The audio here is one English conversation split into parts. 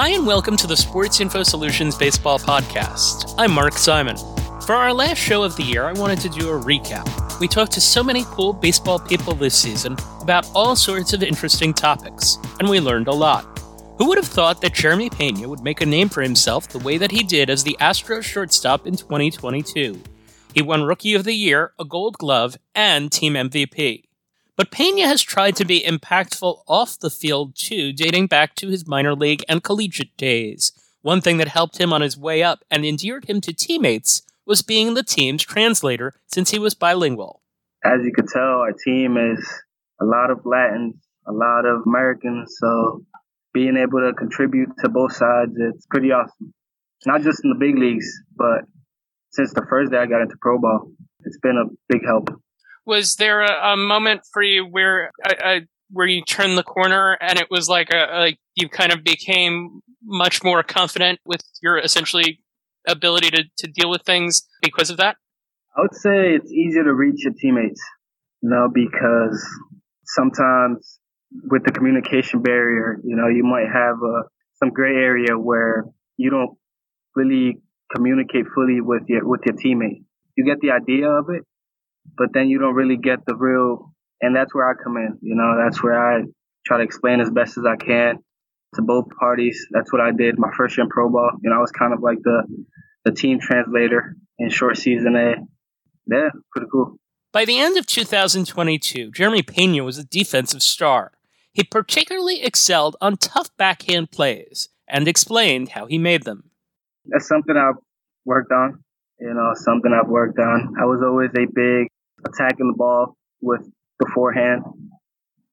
Hi, and welcome to the Sports Info Solutions Baseball Podcast. I'm Mark Simon. For our last show of the year, I wanted to do a recap. We talked to so many cool baseball people this season about all sorts of interesting topics, and we learned a lot. Who would have thought that Jeremy Pena would make a name for himself the way that he did as the Astros shortstop in 2022? He won Rookie of the Year, a Gold Glove, and Team MVP. But Pena has tried to be impactful off the field too, dating back to his minor league and collegiate days. One thing that helped him on his way up and endeared him to teammates was being the team's translator since he was bilingual. As you can tell, our team is a lot of Latins, a lot of Americans, so being able to contribute to both sides, it's pretty awesome. Not just in the big leagues, but since the first day I got into pro ball, it's been a big help was there a, a moment for you where where you turned the corner and it was like a, you kind of became much more confident with your essentially ability to, to deal with things because of that? I would say it's easier to reach your teammates, you know, because sometimes with the communication barrier, you know, you might have a, some gray area where you don't really communicate fully with your with your teammate. You get the idea of it, but then you don't really get the real, and that's where I come in. You know, that's where I try to explain as best as I can to both parties. That's what I did my first year in pro ball. You know, I was kind of like the the team translator in short season A. Yeah, pretty cool. By the end of 2022, Jeremy Pena was a defensive star. He particularly excelled on tough backhand plays and explained how he made them. That's something I've worked on. You know, something I've worked on. I was always a big attacking the ball with the forehand.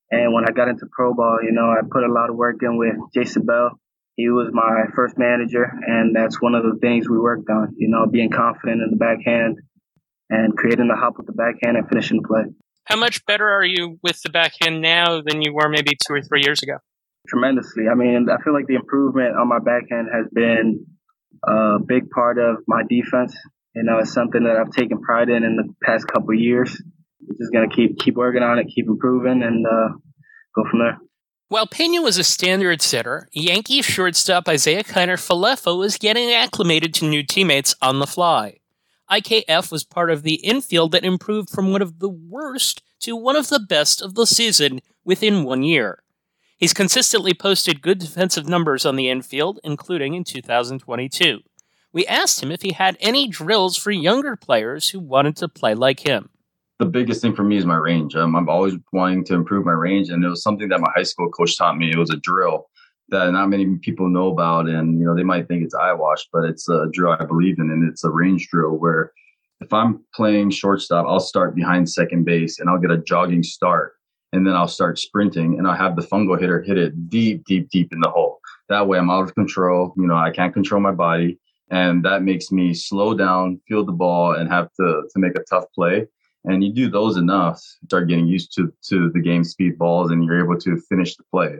And when I got into pro ball, you know, I put a lot of work in with Jason Bell. He was my first manager, and that's one of the things we worked on, you know, being confident in the backhand and creating the hop with the backhand and finishing the play. How much better are you with the backhand now than you were maybe two or three years ago? Tremendously. I mean, I feel like the improvement on my backhand has been a big part of my defense. You know, it's something that I've taken pride in in the past couple years. We're just gonna keep keep working on it, keep improving, and uh, go from there. While Pena was a standard setter, Yankee shortstop Isaiah Kiner Falefa was getting acclimated to new teammates on the fly. IKF was part of the infield that improved from one of the worst to one of the best of the season within one year. He's consistently posted good defensive numbers on the infield, including in 2022 we asked him if he had any drills for younger players who wanted to play like him. The biggest thing for me is my range. Um, I'm always wanting to improve my range, and it was something that my high school coach taught me. It was a drill that not many people know about, and you know they might think it's eyewash, but it's a drill I believe in, and it's a range drill where if I'm playing shortstop, I'll start behind second base and I'll get a jogging start, and then I'll start sprinting, and I'll have the fungo hitter hit it deep, deep, deep in the hole. That way, I'm out of control. You know, I can't control my body and that makes me slow down, feel the ball, and have to to make a tough play. And you do those enough, start getting used to to the game speed balls, and you're able to finish the play.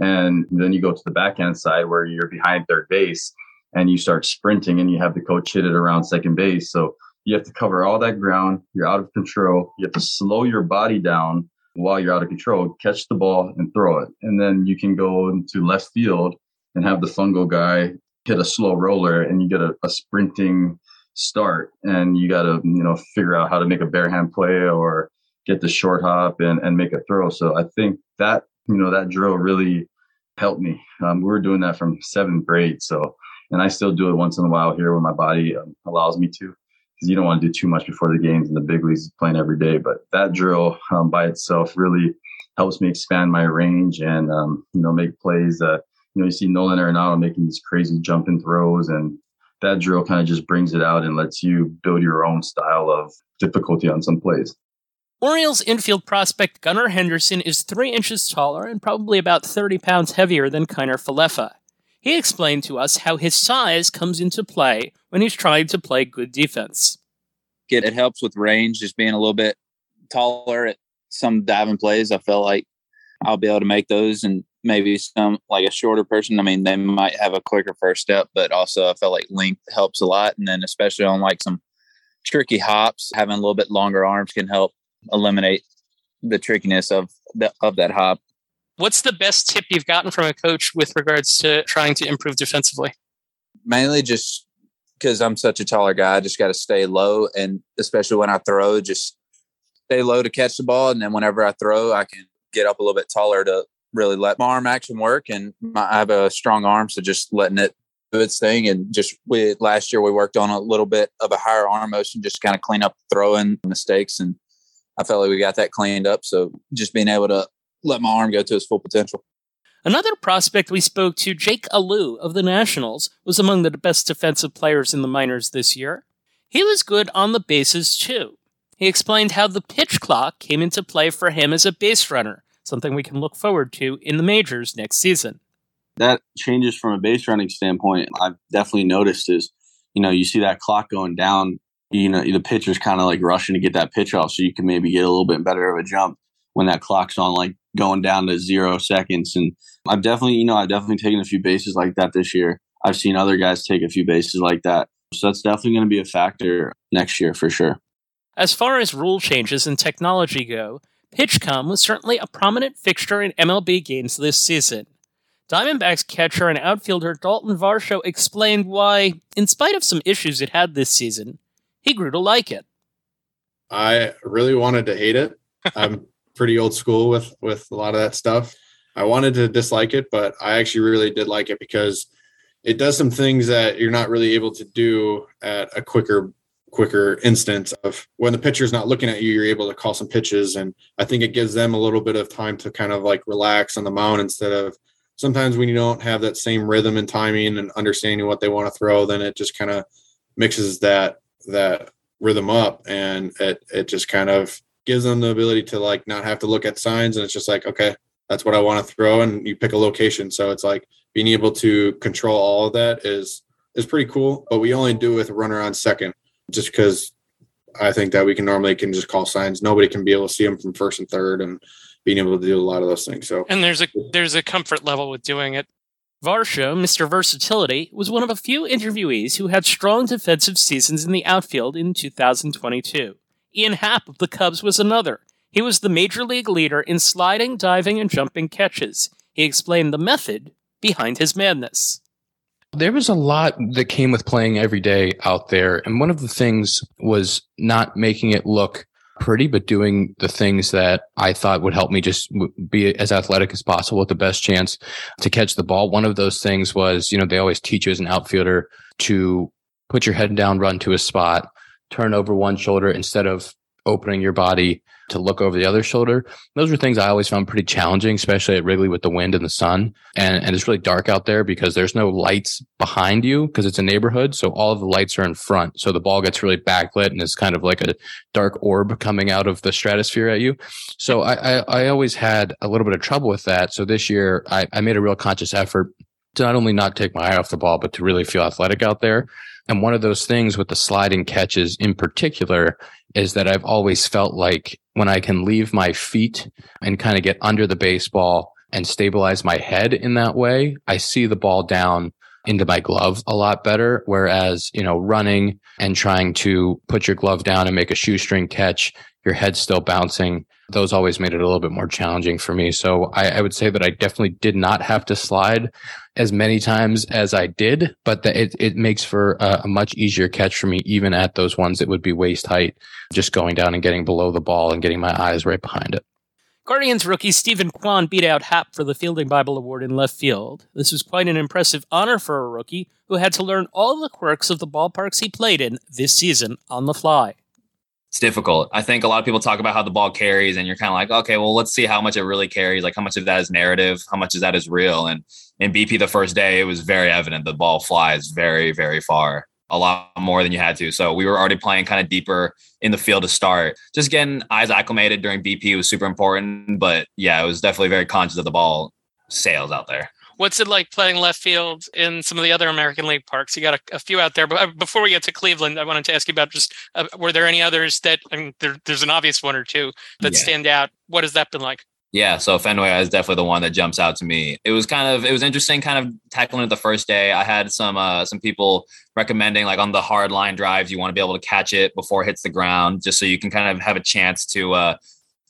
And then you go to the backhand side where you're behind third base, and you start sprinting, and you have the coach hit it around second base. So you have to cover all that ground. You're out of control. You have to slow your body down while you're out of control, catch the ball and throw it. And then you can go into left field and have the fungo guy hit a slow roller and you get a, a sprinting start and you got to you know figure out how to make a bare hand play or get the short hop and, and make a throw. So i think that you know that drill really helped me. Um, we were doing that from seventh grade so and i still do it once in a while here when my body um, allows me to because you don't want to do too much before the games and the big leagues playing every day. But that drill um, by itself really helps me expand my range and um, you know make plays that you know, you see Nolan Arenado making these crazy jumping throws, and that drill kind of just brings it out and lets you build your own style of difficulty on some plays. Orioles infield prospect Gunnar Henderson is three inches taller and probably about 30 pounds heavier than Kiner Falefa. He explained to us how his size comes into play when he's trying to play good defense. It, it helps with range, just being a little bit taller at some diving plays. I feel like I'll be able to make those and maybe some like a shorter person. I mean, they might have a quicker first step, but also I felt like length helps a lot. And then especially on like some tricky hops, having a little bit longer arms can help eliminate the trickiness of the, of that hop. What's the best tip you've gotten from a coach with regards to trying to improve defensively? Mainly just because I'm such a taller guy, I just got to stay low. And especially when I throw, just stay low to catch the ball. And then whenever I throw, I can get up a little bit taller to really let my arm action work. And my, I have a strong arm, so just letting it do its thing. And just we last year we worked on a little bit of a higher arm motion, just kind of clean up throwing mistakes. And I felt like we got that cleaned up. So just being able to let my arm go to its full potential. Another prospect we spoke to, Jake Alu of the Nationals, was among the best defensive players in the minors this year. He was good on the bases too. He explained how the pitch clock came into play for him as a base runner, something we can look forward to in the majors next season. That changes from a base running standpoint. I've definitely noticed is, you know, you see that clock going down, you know, the pitcher's kind of like rushing to get that pitch off so you can maybe get a little bit better of a jump when that clock's on like going down to zero seconds. And I've definitely, you know, I've definitely taken a few bases like that this year. I've seen other guys take a few bases like that. So that's definitely going to be a factor next year for sure. As far as rule changes and technology go, PitchCom was certainly a prominent fixture in MLB games this season. Diamondbacks catcher and outfielder Dalton Varsho explained why, in spite of some issues it had this season, he grew to like it. I really wanted to hate it. I'm pretty old school with with a lot of that stuff. I wanted to dislike it, but I actually really did like it because it does some things that you're not really able to do at a quicker quicker instance of when the pitcher's not looking at you you're able to call some pitches. And i think it gives them a little bit of time to kind of like relax on the mound instead of sometimes when you don't have that same rhythm and timing and understanding what they want to throw then it just kind of mixes that that rhythm up. And it it just kind of gives them the ability to like not have to look at signs. And it's just like okay that's what i want to throw. And you pick a location. So it's like being able to control all of that is is pretty cool. But we only do it with a runner on second just because i think that we can normally can just call signs nobody can be able to see them from first and third and being able to do a lot of those things so And there's a there's a comfort level with doing it. Varsho, Mr. Versatility, was one of a few interviewees who had strong defensive seasons in the outfield in 2022. Ian Happ of the Cubs was another. He was the major league leader in sliding, diving, and jumping catches. He explained the method behind his madness. There was a lot that came with playing every day out there. And one of the things was not making it look pretty, but doing the things that I thought would help me just be as athletic as possible with the best chance to catch the ball. One of those things was, you know, they always teach you as an outfielder to put your head down, run to a spot, turn over one shoulder instead of opening your body to look over the other shoulder. Those were things I always found pretty challenging, especially at Wrigley with the wind and the sun. And, and it's really dark out there because there's no lights behind you because it's a neighborhood. So all of the lights are in front. So the ball gets really backlit and it's kind of like a dark orb coming out of the stratosphere at you. So I, I, I always had a little bit of trouble with that. So this year I, I made a real conscious effort to not only not take my eye off the ball, but to really feel athletic out there. And one of those things with the sliding catches in particular is that I've always felt like when I can leave my feet and kind of get under the baseball and stabilize my head in that way, I see the ball down into my glove a lot better. Whereas, you know, running and trying to put your glove down and make a shoestring catch, your head's still bouncing. Those always made it a little bit more challenging for me. So I, I would say that I definitely did not have to slide as many times as I did, but that it, it makes for a, a much easier catch for me, even at those ones that would be waist height, just going down and getting below the ball and getting my eyes right behind it. Guardians rookie Steven Kwan beat out Happ for the Fielding Bible Award in left field. This was quite an impressive honor for a rookie who had to learn all the quirks of the ballparks he played in this season on the fly. It's difficult. I think a lot of people talk about how the ball carries, and you're kind of like, okay, well, let's see how much it really carries. Like, how much of that is narrative? How much of that is real? And in BP, the first day, it was very evident the ball flies very, very far, a lot more than you had to. So we were already playing kind of deeper in the field to start. Just getting eyes acclimated during BP was super important. But yeah, it was definitely very conscious of the ball sails out there. What's it like playing left field in some of the other American League parks? You got a, a few out there, but uh, before we get to Cleveland, I wanted to ask you about just uh, were there any others that I mean, there, there's an obvious one or two that Yeah. stand out. What has that been like? Yeah, so Fenway is definitely the one that jumps out to me. It was kind of it was interesting, kind of tackling it the first day. I had some uh, some people recommending like on the hard line drives, you want to be able to catch it before it hits the ground, just so you can kind of have a chance to uh,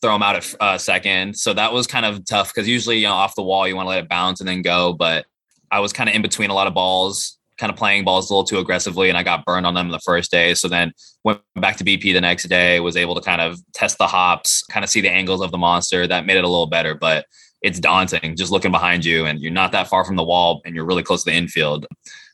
throw them out at uh, second. So that was kind of tough because usually, you know, off the wall, you want to let it bounce and then go. But I was kind of in between a lot of balls, kind of playing balls a little too aggressively, and I got burned on them the first day. So then went back to BP the next day, was able to kind of test the hops, kind of see the angles of the monster. That made it a little better, but it's daunting just looking behind you and you're not that far from the wall and you're really close to the infield.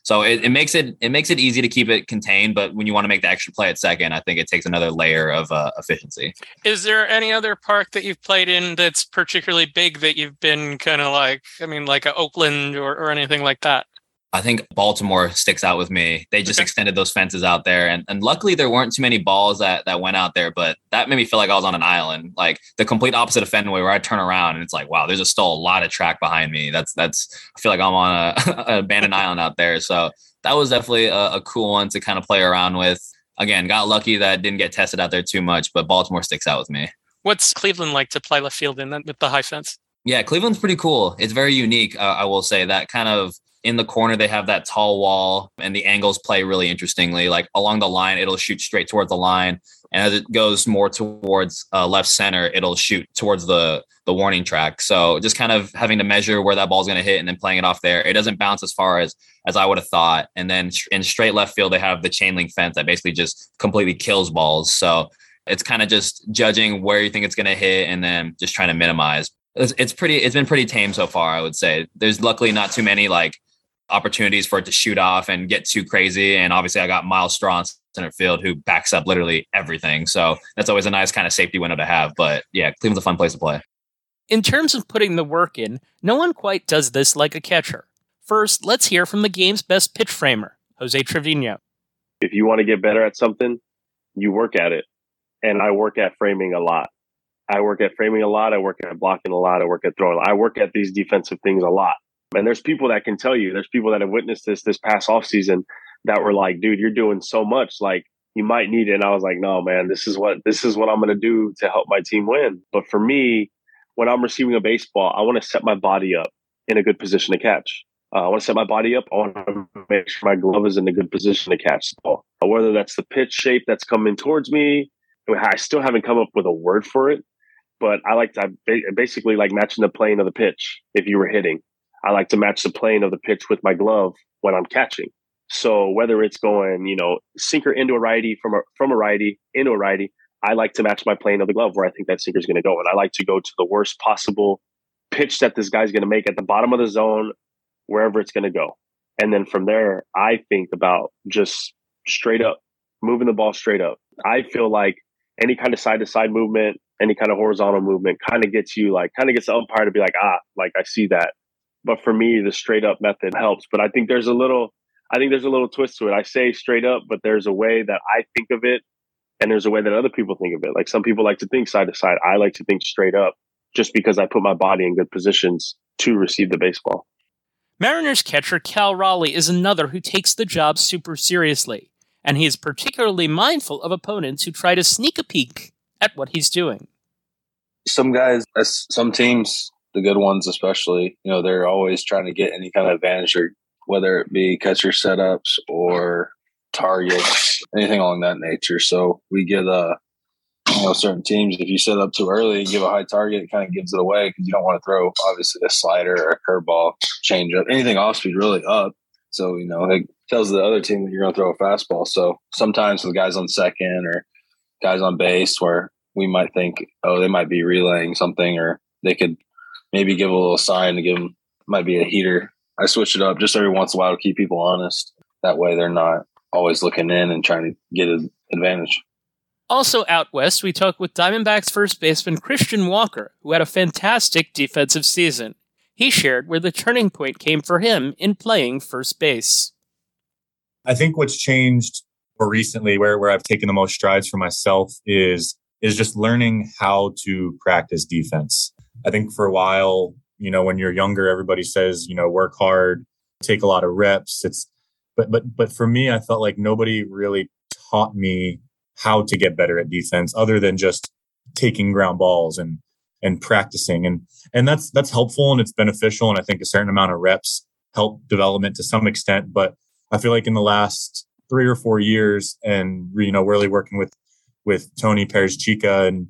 So it, it makes it it makes it easy to keep it contained, but when you want to make the extra play at second, I think it takes another layer of uh, efficiency. Is there any other park that you've played in that's particularly big that you've been kind of like, I mean, like a Oakland or, or anything like that? I think Baltimore sticks out with me. They just okay. extended those fences out there, and and luckily there weren't too many balls that that went out there. But that made me feel like I was on an island, like the complete opposite of Fenway, where I turn around and it's like, wow, there's still a lot of track behind me. That's that's I feel like I'm on a, an abandoned island out there. So that was definitely a, a cool one to kind of play around with. Again, got lucky that didn't get tested out there too much, but Baltimore sticks out with me. What's Cleveland like to play left field in with the high fence? Yeah, Cleveland's pretty cool. It's very unique. Uh, I will say that kind of in the corner they have that tall wall and the angles play really interestingly. Like along the line it'll shoot straight towards the line. And as it goes more towards uh, left center it'll shoot towards the the warning track. So just kind of having to measure where that ball's going to hit and then playing it off there. It doesn't bounce as far as as i would have thought. And then in straight left field they have the chain link fence that basically just completely kills balls. So it's kind of just judging where you think it's going to hit and then just trying to minimize. It's pretty it's been pretty tame so far i would say. There's luckily not too many like opportunities for it to shoot off and get too crazy. And obviously, I got Myles Straw in center field who backs up literally everything. So that's always a nice kind of safety window to have. But yeah, Cleveland's a fun place to play. In terms of putting the work in, no one quite does this like a catcher. First, let's hear from the game's best pitch framer, Jose Trevino. If you want to get better at something, you work at it. And I work at framing a lot. I work at framing a lot. I work at blocking a lot. I work at throwing. I work at these defensive things a lot. And there's people that can tell you, there's people that have witnessed this this past off season that were like, dude, you're doing so much. Like you might need it. And I was like, no, man, this is what this is what I'm gonna do to help my team win. But for me, when I'm receiving a baseball, I want to set my body up in a good position to catch. Uh, I want to set my body up. I want to make sure my glove is in a good position to catch the ball. Whether that's the pitch shape that's coming towards me, I still haven't come up with a word for it, but I like to I basically like matching the plane of the pitch if you were hitting. I like to match the plane of the pitch with my glove when I'm catching. So whether it's going, you know, sinker into a righty from a from a righty into a righty, I like to match my plane of the glove where I think that sinker is going to go, and I like to go to the worst possible pitch that this guy's going to make at the bottom of the zone, wherever it's going to go, and then from there, I think about just straight up moving the ball straight up. I feel like any kind of side to side movement, any kind of horizontal movement, kind of gets you like kind of gets the umpire to be like, ah, like I see that but for me, the straight up method helps. But I think there's a little, I think there's a little twist to it. I say straight up, but there's a way that I think of it, and there's a way that other people think of it. Like some people like to think side to side. I like to think straight up, just because I put my body in good positions to receive the baseball. Mariners catcher Cal Raleigh is another who takes the job super seriously, and he is particularly mindful of opponents who try to sneak a peek at what he's doing. Some guys, uh, some teams the good ones especially, you know, they're always trying to get any kind of advantage or whether it be catcher setups or targets, anything along that nature. So we get a uh, you know certain teams if you set up too early give a high target, it kind of gives it away because you don't want to throw obviously a slider or a curveball, change up, anything off speed really up. So you know it tells the other team that you're going to throw a fastball. So sometimes with guys on second or guys on base where we might think, oh, they might be relaying something or they could maybe give a little sign to give them might be a heater. I switch it up just every once in a while to keep people honest. That way they're not always looking in and trying to get an advantage. Also out west, we talked with Diamondbacks first baseman Christian Walker, who had a fantastic defensive season. He shared where the turning point came for him in playing first base. I think what's changed more recently, where, where I've taken the most strides for myself, is is just learning how to practice defense. I think for a while, you know, when you're younger, everybody says, you know, work hard, take a lot of reps. It's, but, but, but for me, I felt like nobody really taught me how to get better at defense other than just taking ground balls and, and practicing. And, and that's, that's helpful and it's beneficial. And I think a certain amount of reps help development to some extent. But I feel like in the last three or four years and, you know, really working with, with Tony Perezchica and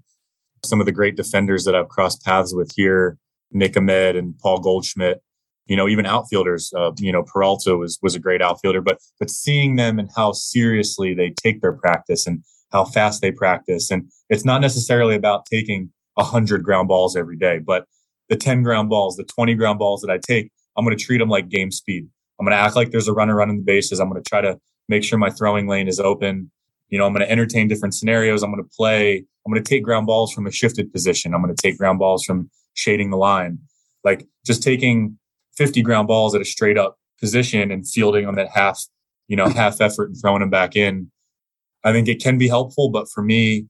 some of the great defenders that I've crossed paths with here, Nick Ahmed and Paul Goldschmidt, you know, even outfielders, uh, you know, Peralta was, was a great outfielder, but, but seeing them and how seriously they take their practice and how fast they practice. And it's not necessarily about taking a hundred ground balls every day, but the 10 ground balls, the 20 ground balls that I take, I'm going to treat them like game speed. I'm going to act like there's a runner running the bases. I'm going to try to make sure my throwing lane is open. You know, I'm going to entertain different scenarios. I'm going to play. I'm going to take ground balls from a shifted position. I'm going to take ground balls from shading the line. Like just taking 50 ground balls at a straight up position and fielding them at half, you know, half effort and throwing them back in. I think it can be helpful, but for me,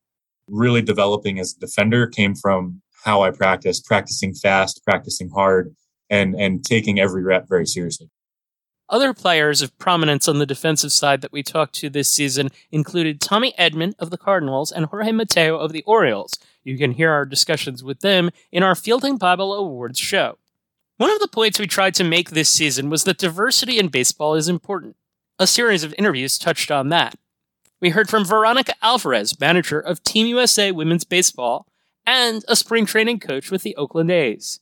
really developing as a defender came from how I practice, practicing fast, practicing hard, and and taking every rep very seriously. Other players of prominence on the defensive side that we talked to this season included Tommy Edman of the Cardinals and Jorge Mateo of the Orioles. You can hear our discussions with them in our Fielding Bible Awards show. One of the points we tried to make this season was that diversity in baseball is important. A series of interviews touched on that. We heard from Veronica Alvarez, manager of Team USA Women's Baseball, and a spring training coach with the Oakland A's.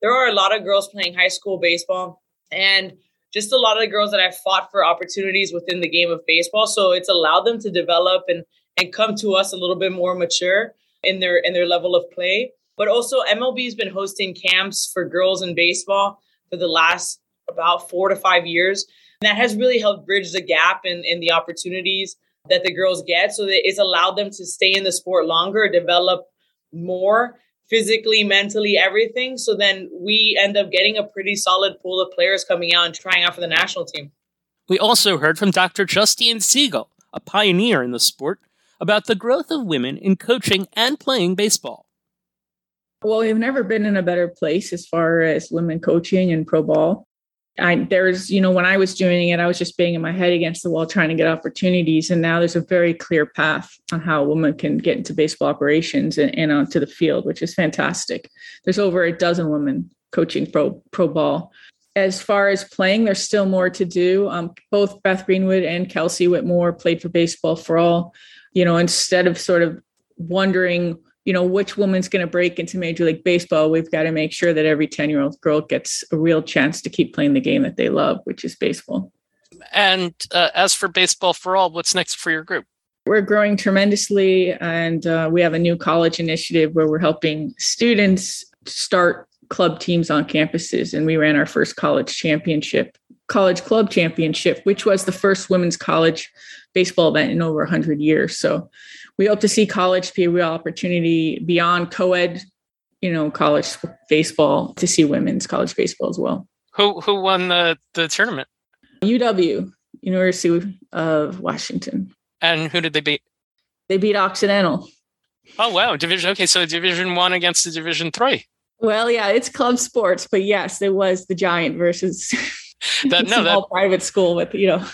There are a lot of girls playing high school baseball and just a lot of the girls that have fought for opportunities within the game of baseball. So it's allowed them to develop and and come to us a little bit more mature in their in their level of play. But also MLB has been hosting camps for girls in baseball for the last about four to five years. And that has really helped bridge the gap in, in the opportunities that the girls get. So that it's allowed them to stay in the sport longer, develop more physically, mentally, everything. So then we end up getting a pretty solid pool of players coming out and trying out for the national team. We also heard from Dr. Justine Siegal, a pioneer in the sport, about the growth of women in coaching and playing baseball. Well, we've never been in a better place as far as women coaching and pro ball. I there's you know when I was doing it, I was just banging my head against the wall trying to get opportunities, and now there's a very clear path on how a woman can get into baseball operations and, and onto the field, which is fantastic. There's over a dozen women coaching pro pro ball. As far as playing, there's still more to do. Um, both Beth Greenwood and Kelsey Whitmore played for Baseball for All. You know, instead of sort of wondering you know which woman's going to break into major league baseball? We've got to make sure that every 10 year old girl gets a real chance to keep playing the game that they love which is baseball. And uh, as for baseball for all what's next for your group? We're growing tremendously and uh, we have a new college initiative where we're helping students start club teams on campuses and we ran our first college championship college club championship which was the first women's college baseball event in over 100 years. So we hope to see college be a real opportunity beyond co-ed, you know, college baseball to see women's college baseball as well. Who who won the the tournament? UW, University of Washington. And who did they beat? They beat Occidental. Oh wow, division. Okay, so division one against the division three. Well, yeah, it's club sports, but yes, it was the Giant versus that no that private school with you know.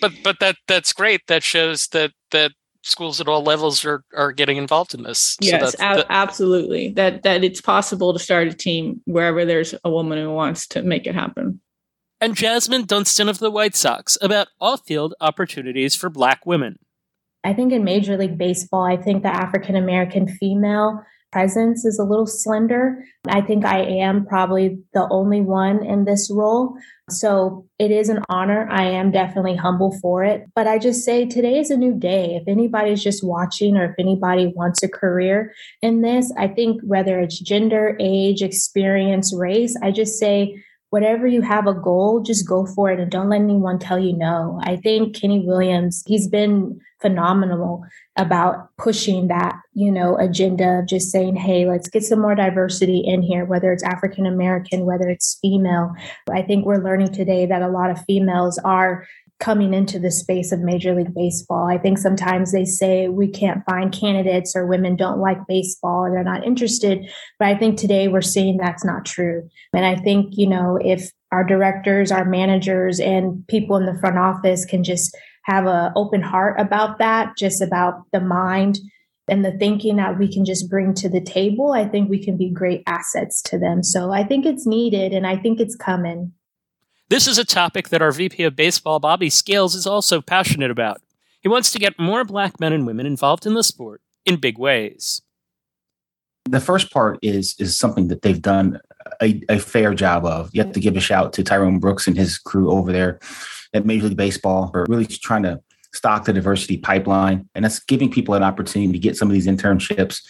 But but that that's great. That shows that that schools at all levels are are getting involved in this. Yes, so ab- absolutely. That that it's possible to start a team wherever there's a woman who wants to make it happen. And Jasmine Dunston of the White Sox about off-field opportunities for black women. I think in Major League Baseball, I think the African American female presence is a little slender. I think I am probably the only one in this role. So it is an honor. I am definitely humble for it. But I just say today is a new day. If anybody's just watching or if anybody wants a career in this, I think whether it's gender, age, experience, race, I just say, whatever you have a goal, just go for it and don't let anyone tell you no. I think Kenny Williams, he's been phenomenal about pushing that, you know, agenda of just saying, hey, let's get some more diversity in here, whether it's African American, whether it's female. I think we're learning today that a lot of females are coming into the space of Major League Baseball. I think sometimes they say we can't find candidates or women don't like baseball or they're not interested. But I think today we're seeing that's not true. And I think, you know, if our directors, our managers, and people in the front office can just have an open heart about that, just about the mind and the thinking that we can just bring to the table, I think we can be great assets to them. So I think it's needed and I think it's coming. This is a topic that our VP of Baseball, Bobby Scales, is also passionate about. He wants to get more black men and women involved in the sport in big ways. The first part is is something that they've done a, a fair job of. You have to give a shout to Tyrone Brooks and his crew over there at Major League Baseball for really trying to stock the diversity pipeline. And that's giving people an opportunity to get some of these internships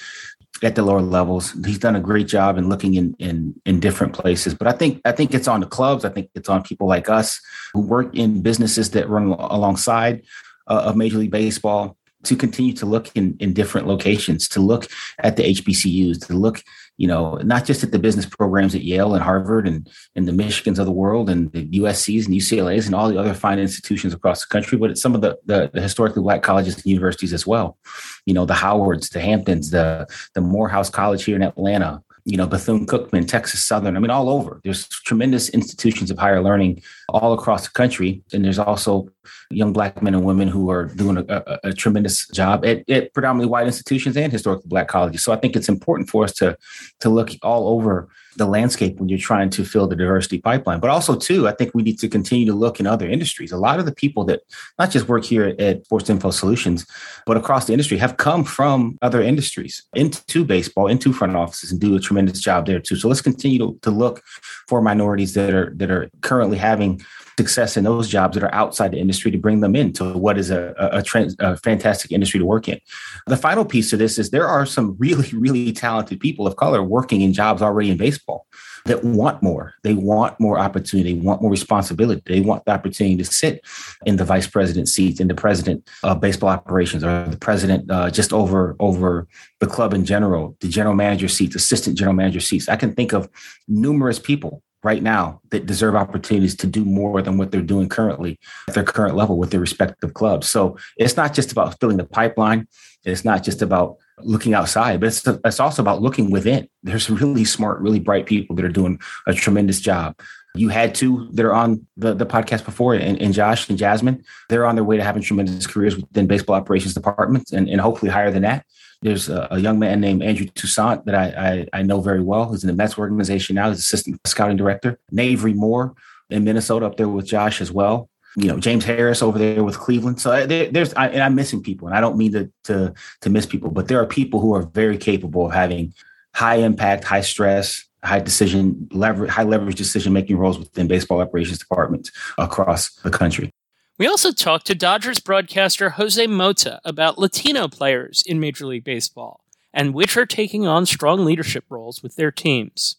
at the lower levels. He's done a great job in looking in in in different places. But I think I think it's on the clubs. I think it's on people like us who work in businesses that run alongside uh, of Major League Baseball to continue to look in, in different locations, to look at the HBCUs, to look you know, not just at the business programs at Yale and Harvard and, and the Michigans of the world and the USCs and UCLAs and all the other fine institutions across the country, but at some of the, the, the historically black colleges and universities as well. You know, the Howards, the Hamptons, the, the Morehouse College here in Atlanta, you know, Bethune Cookman, Texas Southern. I mean, all over. There's tremendous institutions of higher learning all across the country. And there's also young black men and women who are doing a, a, a tremendous job at, at, predominantly white institutions and historically black colleges. So I think it's important for us to to look all over the landscape when you're trying to fill the diversity pipeline. But also, too, I think we need to continue to look in other industries. A lot of the people that not just work here at Sports Info Solutions, but across the industry have come from other industries into baseball, into front offices, and do a tremendous job there too. So let's continue to, to look for minorities that are that are currently having success in those jobs that are outside the industry to bring them into what is a, a, trans, a, fantastic industry to work in. The final piece to this is there are some really, really talented people of color working in jobs already in baseball that want more. They want more opportunity, they want more responsibility. They want the opportunity to sit in the vice president seats, in the president of baseball operations, or the president uh, just over over the club in general, the general manager seats, assistant general manager seats. I can think of numerous people right now that deserve opportunities to do more than what they're doing currently at their current level with their respective clubs. So it's not just about filling the pipeline. It's not just about looking outside, but it's, it's also about looking within. There's really smart, really bright people that are doing a tremendous job. You had two that are on the, the podcast before, and, and Josh and Jasmine. They're on their way to having tremendous careers within baseball operations departments and, and hopefully higher than that. There's a, a, young man named Andrew Toussaint that I, I, I know very well, who's in the Mets organization now. He's assistant scouting director. Knavry Moore in Minnesota up there with Josh as well you know James Harris over there with Cleveland. So uh, there, there's I, and I'm missing people, and I don't mean to to to miss people, but there are people who are very capable of having high impact, high stress, high decision leverage, high leverage decision making roles within baseball operations departments across the country. We also talked to Dodgers broadcaster Jose Mota about Latino players in Major League Baseball and which are taking on strong leadership roles with their teams.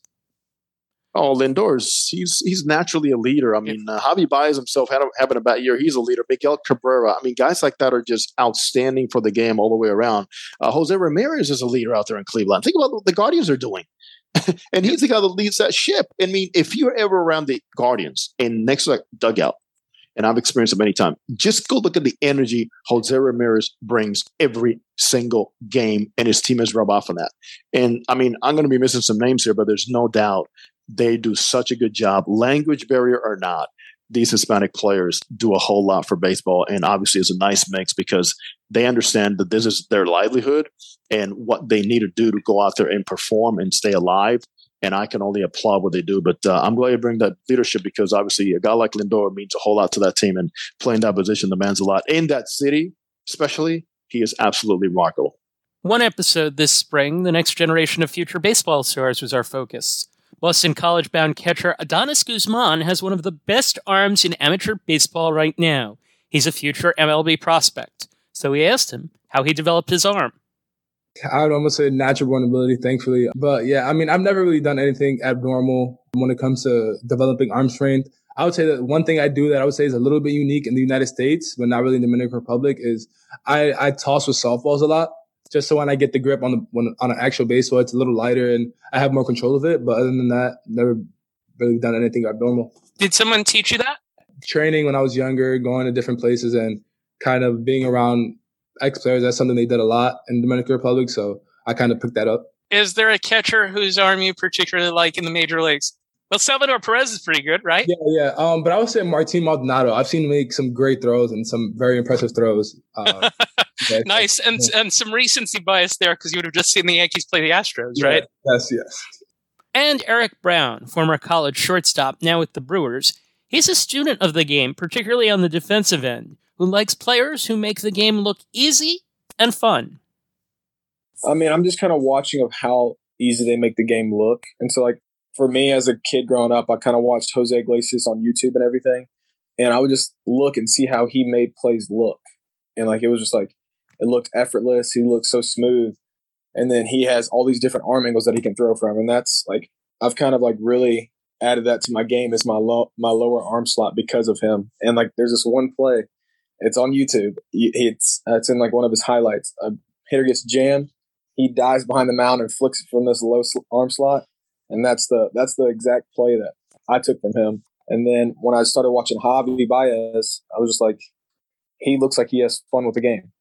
Oh, Lindor's he's he's naturally a leader. I mean, uh, Javy Baez himself had a, having a bad year. He's a leader. Miguel Cabrera. I mean, guys like that are just outstanding for the game all the way around. Uh, Jose Ramirez is a leader out there in Cleveland. Think about what the Guardians are doing. and he's the guy that leads that ship. I mean, if you're ever around the Guardians and next to that dugout, and I've experienced it many times. Just go look at the energy Jose Ramirez brings every single game, and his team has rub off on that. And I mean, I'm going to be missing some names here, but there's no doubt they do such a good job, language barrier or not. These Hispanic players do a whole lot for baseball, and obviously it's a nice mix because they understand that this is their livelihood and what they need to do to go out there and perform and stay alive. And I can only applaud what they do. But uh, I'm glad you bring that leadership because obviously a guy like Lindor means a whole lot to that team, and playing that position demands a lot in that city, especially. He is absolutely remarkable. One episode this spring, the next generation of future baseball stars was our focus. Boston College bound catcher Adonis Guzman has one of the best arms in amateur baseball right now. He's a future MLB prospect. So we asked him how he developed his arm. I would almost say natural born ability, thankfully. But yeah, I mean, I've never really done anything abnormal when it comes to developing arm strength. I would say that one thing I do that I would say is a little bit unique in the United States, but not really in the Dominican Republic, is I, I toss with softballs a lot just so when I get the grip on the when, on an actual baseball, it's a little lighter and I have more control of it. But other than that, never really done anything abnormal. Did someone teach you that? Training when I was younger, going to different places, and kind of being around ex players. That's something they did a lot in Dominican Republic, so I kind of picked that up. Is there a catcher whose arm you particularly like in the major leagues? Well, Salvador Perez is pretty good, right? Yeah, yeah. Um, but I would say Martin Maldonado. I've seen him make some great throws and some very impressive throws. Uh, nice, and yeah. and some recency bias there because you would have just seen the Yankees play the Astros, yeah, right? Yes, yes. And Eric Brown, former college shortstop, now with the Brewers. He's a student of the game, particularly on the defensive end, who likes players who make the game look easy and fun. I mean, I'm just kind of watching of how easy they make the game look. And so, like, for me as a kid growing up, I kind of watched Jose Iglesias on YouTube and everything. And I would just look and see how he made plays look. And like, it was just like, it looked effortless. He looked so smooth. And then he has all these different arm angles that he can throw from. And that's like, I've kind of like really added that to my game as my low, my lower arm slot because of him. And like, there's this one play, it's on YouTube. It's, uh, it's in like one of his highlights. A hitter gets jammed. He dives behind the mound and flicks it from this low arm slot and that's the that's the exact play that I took from him. And then when I started watching Javy Baez, I was just like, he looks like he has fun with the game.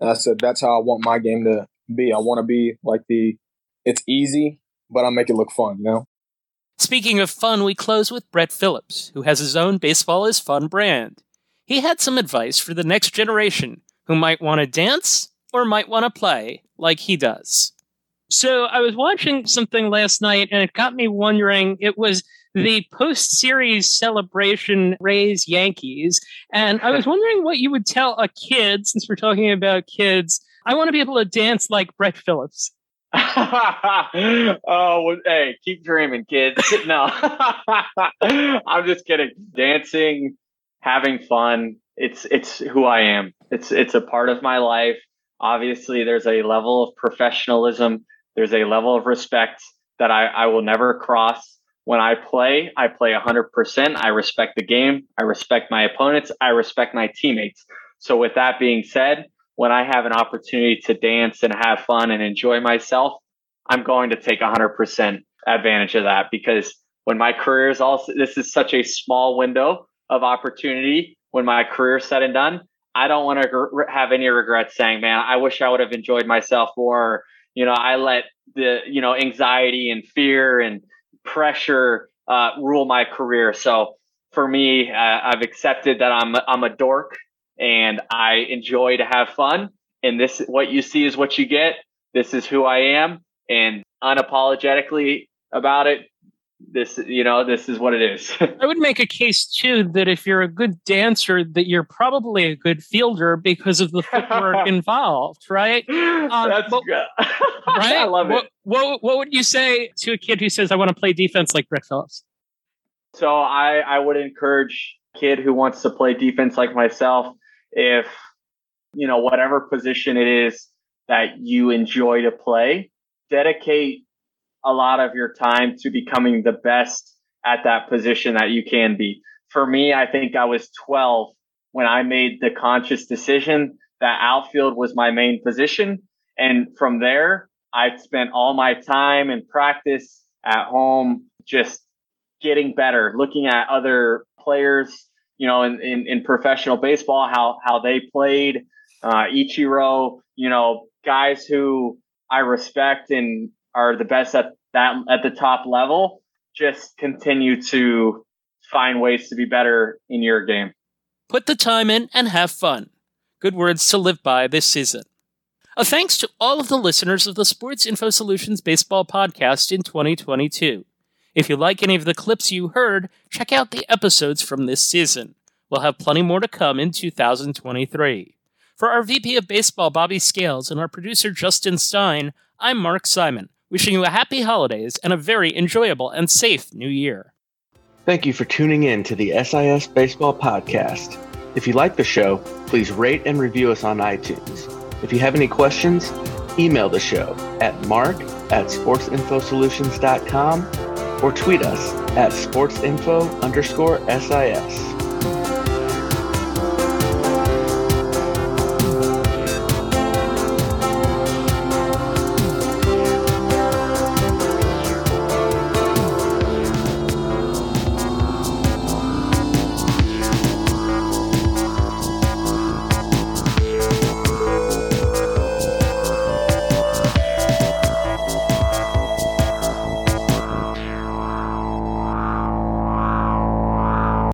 And I said, that's how I want my game to be. I want to be like the, it's easy, but I make it look fun, you know? Speaking of fun, we close with Brett Phillips, who has his own Baseball is Fun brand. He had some advice for the next generation who might want to dance or might want to play like he does. So I was watching something last night and it got me wondering. It was the post series celebration Rays Yankees. And I was wondering what you would tell a kid, since we're talking about kids. I want to be able to dance like Brett Phillips. oh, hey, keep dreaming, kids. No, I'm just kidding. Dancing, having fun. It's it's who I am. It's it's a part of my life. Obviously, there's a level of professionalism there's a level of respect that I, I will never cross. When I play, I play 100%. I respect the game. I respect my opponents. I respect my teammates. So, with that being said, when I have an opportunity to dance and have fun and enjoy myself, I'm going to take 100% advantage of that because when my career is all this is such a small window of opportunity. When my career is said and done, I don't want to have any regrets saying, man, I wish I would have enjoyed myself more you know, I let the, you know, anxiety and fear and pressure uh, rule my career. So for me, uh, I've accepted that I'm, I'm a dork and I enjoy to have fun. And this, what you see is what you get. This is who I am and unapologetically about it this you know this is what it is. I would make a case too that if you're a good dancer that you're probably a good fielder because of the footwork involved right? Um, That's but, right? I love what, it. What, what would you say to a kid who says i want to play defense like brett phillips? So i i would encourage kid who wants to play defense like myself if you know whatever position it is that you enjoy to play dedicate a lot of your time to becoming the best at that position that you can be. For me, I think I was 12 when I made the conscious decision that outfield was my main position. And from there, I spent all my time in practice at home, just getting better, looking at other players, you know, in, in, in professional baseball, how, how they played, uh, Ichiro, you know, guys who I respect and are the best at that at the top level, just continue to find ways to be better in your game. Put the time in and have fun. Good words to live by this season. A thanks to all of the listeners of the Sports Info Solutions Baseball Podcast in 2022. If you like any of the clips you heard, check out the episodes from this season. We'll have plenty more to come in 2023. For our VP of Baseball, Bobby Scales, and our producer, Justin Stein, I'm Mark Simon wishing you a happy holidays and a very enjoyable and safe new year. Thank you for tuning in to the SIS Baseball Podcast. If you like the show, please rate and review us on iTunes. If you have any questions, email the show at mark at sportsinfosolutions.com or tweet us at sportsinfo underscore SIS.